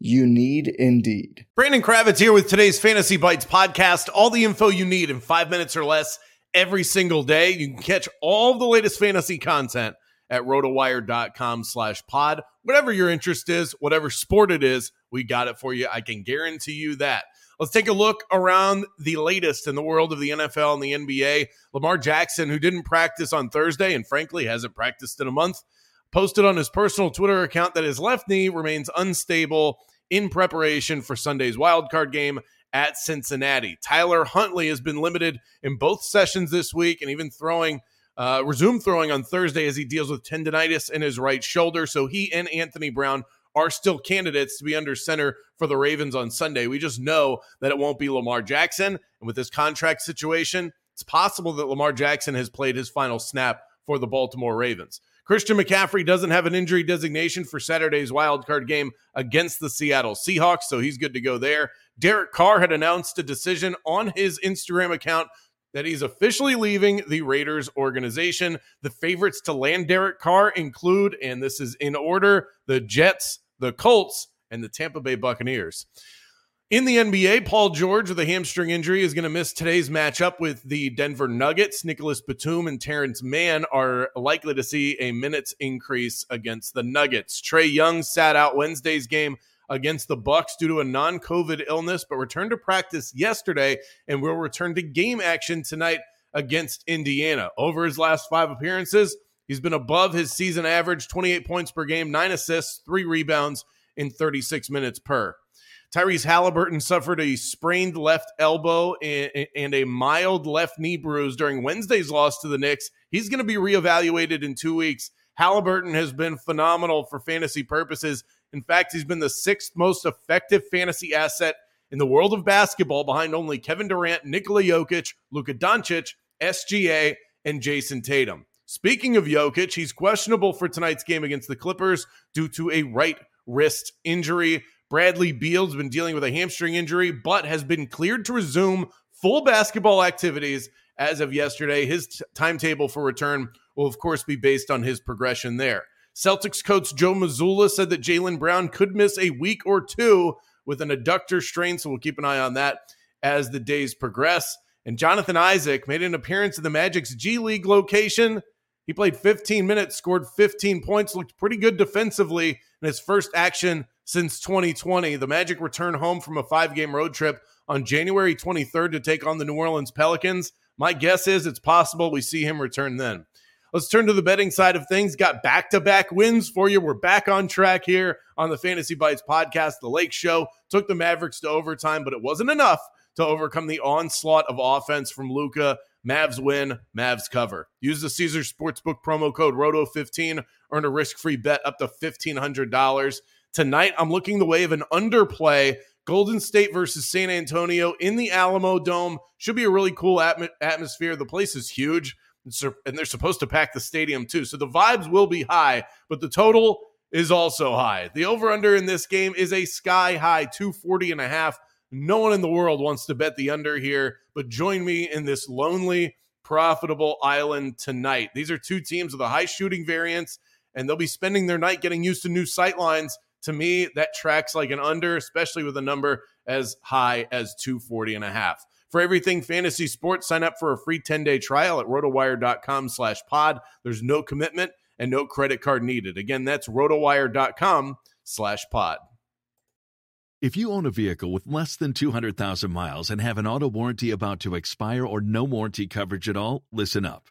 You need Indeed. Brandon Kravitz here with today's Fantasy Bites podcast. All the info you need in five minutes or less every single day. You can catch all the latest fantasy content at rotowire.com slash pod. Whatever your interest is, whatever sport it is, we got it for you. I can guarantee you that. Let's take a look around the latest in the world of the NFL and the NBA. Lamar Jackson, who didn't practice on Thursday and frankly hasn't practiced in a month, posted on his personal Twitter account that his left knee remains unstable in preparation for Sunday's wildcard game at Cincinnati. Tyler Huntley has been limited in both sessions this week and even throwing uh, resumed throwing on Thursday as he deals with tendonitis in his right shoulder. So he and Anthony Brown are still candidates to be under center for the Ravens on Sunday. We just know that it won't be Lamar Jackson. And with this contract situation, it's possible that Lamar Jackson has played his final snap for the Baltimore Ravens. Christian McCaffrey doesn't have an injury designation for Saturday's wildcard game against the Seattle Seahawks, so he's good to go there. Derek Carr had announced a decision on his Instagram account that he's officially leaving the Raiders organization. The favorites to land Derek Carr include, and this is in order, the Jets, the Colts, and the Tampa Bay Buccaneers. In the NBA, Paul George with a hamstring injury is going to miss today's matchup with the Denver Nuggets. Nicolas Batum and Terrence Mann are likely to see a minutes increase against the Nuggets. Trae Young sat out Wednesday's game against the Bucks due to a non-COVID illness, but returned to practice yesterday and will return to game action tonight against Indiana. Over his last five appearances, he's been above his season average, 28 points per game, nine assists, three rebounds in 36 minutes per. Tyrese Halliburton suffered a sprained left elbow and, a mild left knee bruise during Wednesday's loss to the Knicks. He's going to be reevaluated in two weeks. Halliburton has been phenomenal for fantasy purposes. In fact, he's been the sixth most effective fantasy asset in the world of basketball behind only Kevin Durant, Nikola Jokic, Luka Doncic, SGA, and Jayson Tatum. Speaking of Jokic, he's questionable for tonight's game against the Clippers due to a right wrist injury. Bradley Beal's been dealing with a hamstring injury, but has been cleared to resume full basketball activities as of yesterday. His t- timetable for return will, of course, be based on his progression there. Celtics coach Joe Mazzulla said that Jaylen Brown could miss a week or two with an adductor strain, so we'll keep an eye on that as the days progress. And Jonathan Isaac made an appearance in the Magic's G League location. He played 15 minutes, scored 15 points, looked pretty good defensively in his first action since 2020. The Magic returned home from a five game road trip on January 23rd to take on the New Orleans Pelicans. My guess is it's possible we see him return then. Let's turn to the betting side of things. Got back to back wins for you. We're back on track here on the Fantasy Bites podcast. The Lake Show took the Mavericks to overtime, but it wasn't enough to overcome the onslaught of offense from Luka. Mavs win, Mavs cover. Use the Caesar Sportsbook promo code ROTO15, earn a risk free bet up to $1,500. Tonight, I'm looking the way of an underplay. Golden State versus San Antonio in the Alamodome. Should be a really cool atm- atmosphere. The place is huge, and they're supposed to pack the stadium too. So the vibes will be high, but the total is also high. The over under in this game is a sky high 240 and a half. No one in the world wants to bet the under here, but join me in this lonely, profitable island tonight. These are two teams with a high shooting variance, and they'll be spending their night getting used to new sight lines to me, that tracks like an under, especially with a number as high as 240 and a half. For everything fantasy sports, sign up for a free 10-day trial at rotowire.com slash pod. There's no commitment and no credit card needed. Again, that's rotowire.com slash pod. If you own a vehicle with less than 200,000 miles and have an auto warranty about to expire or no warranty coverage at all, listen up.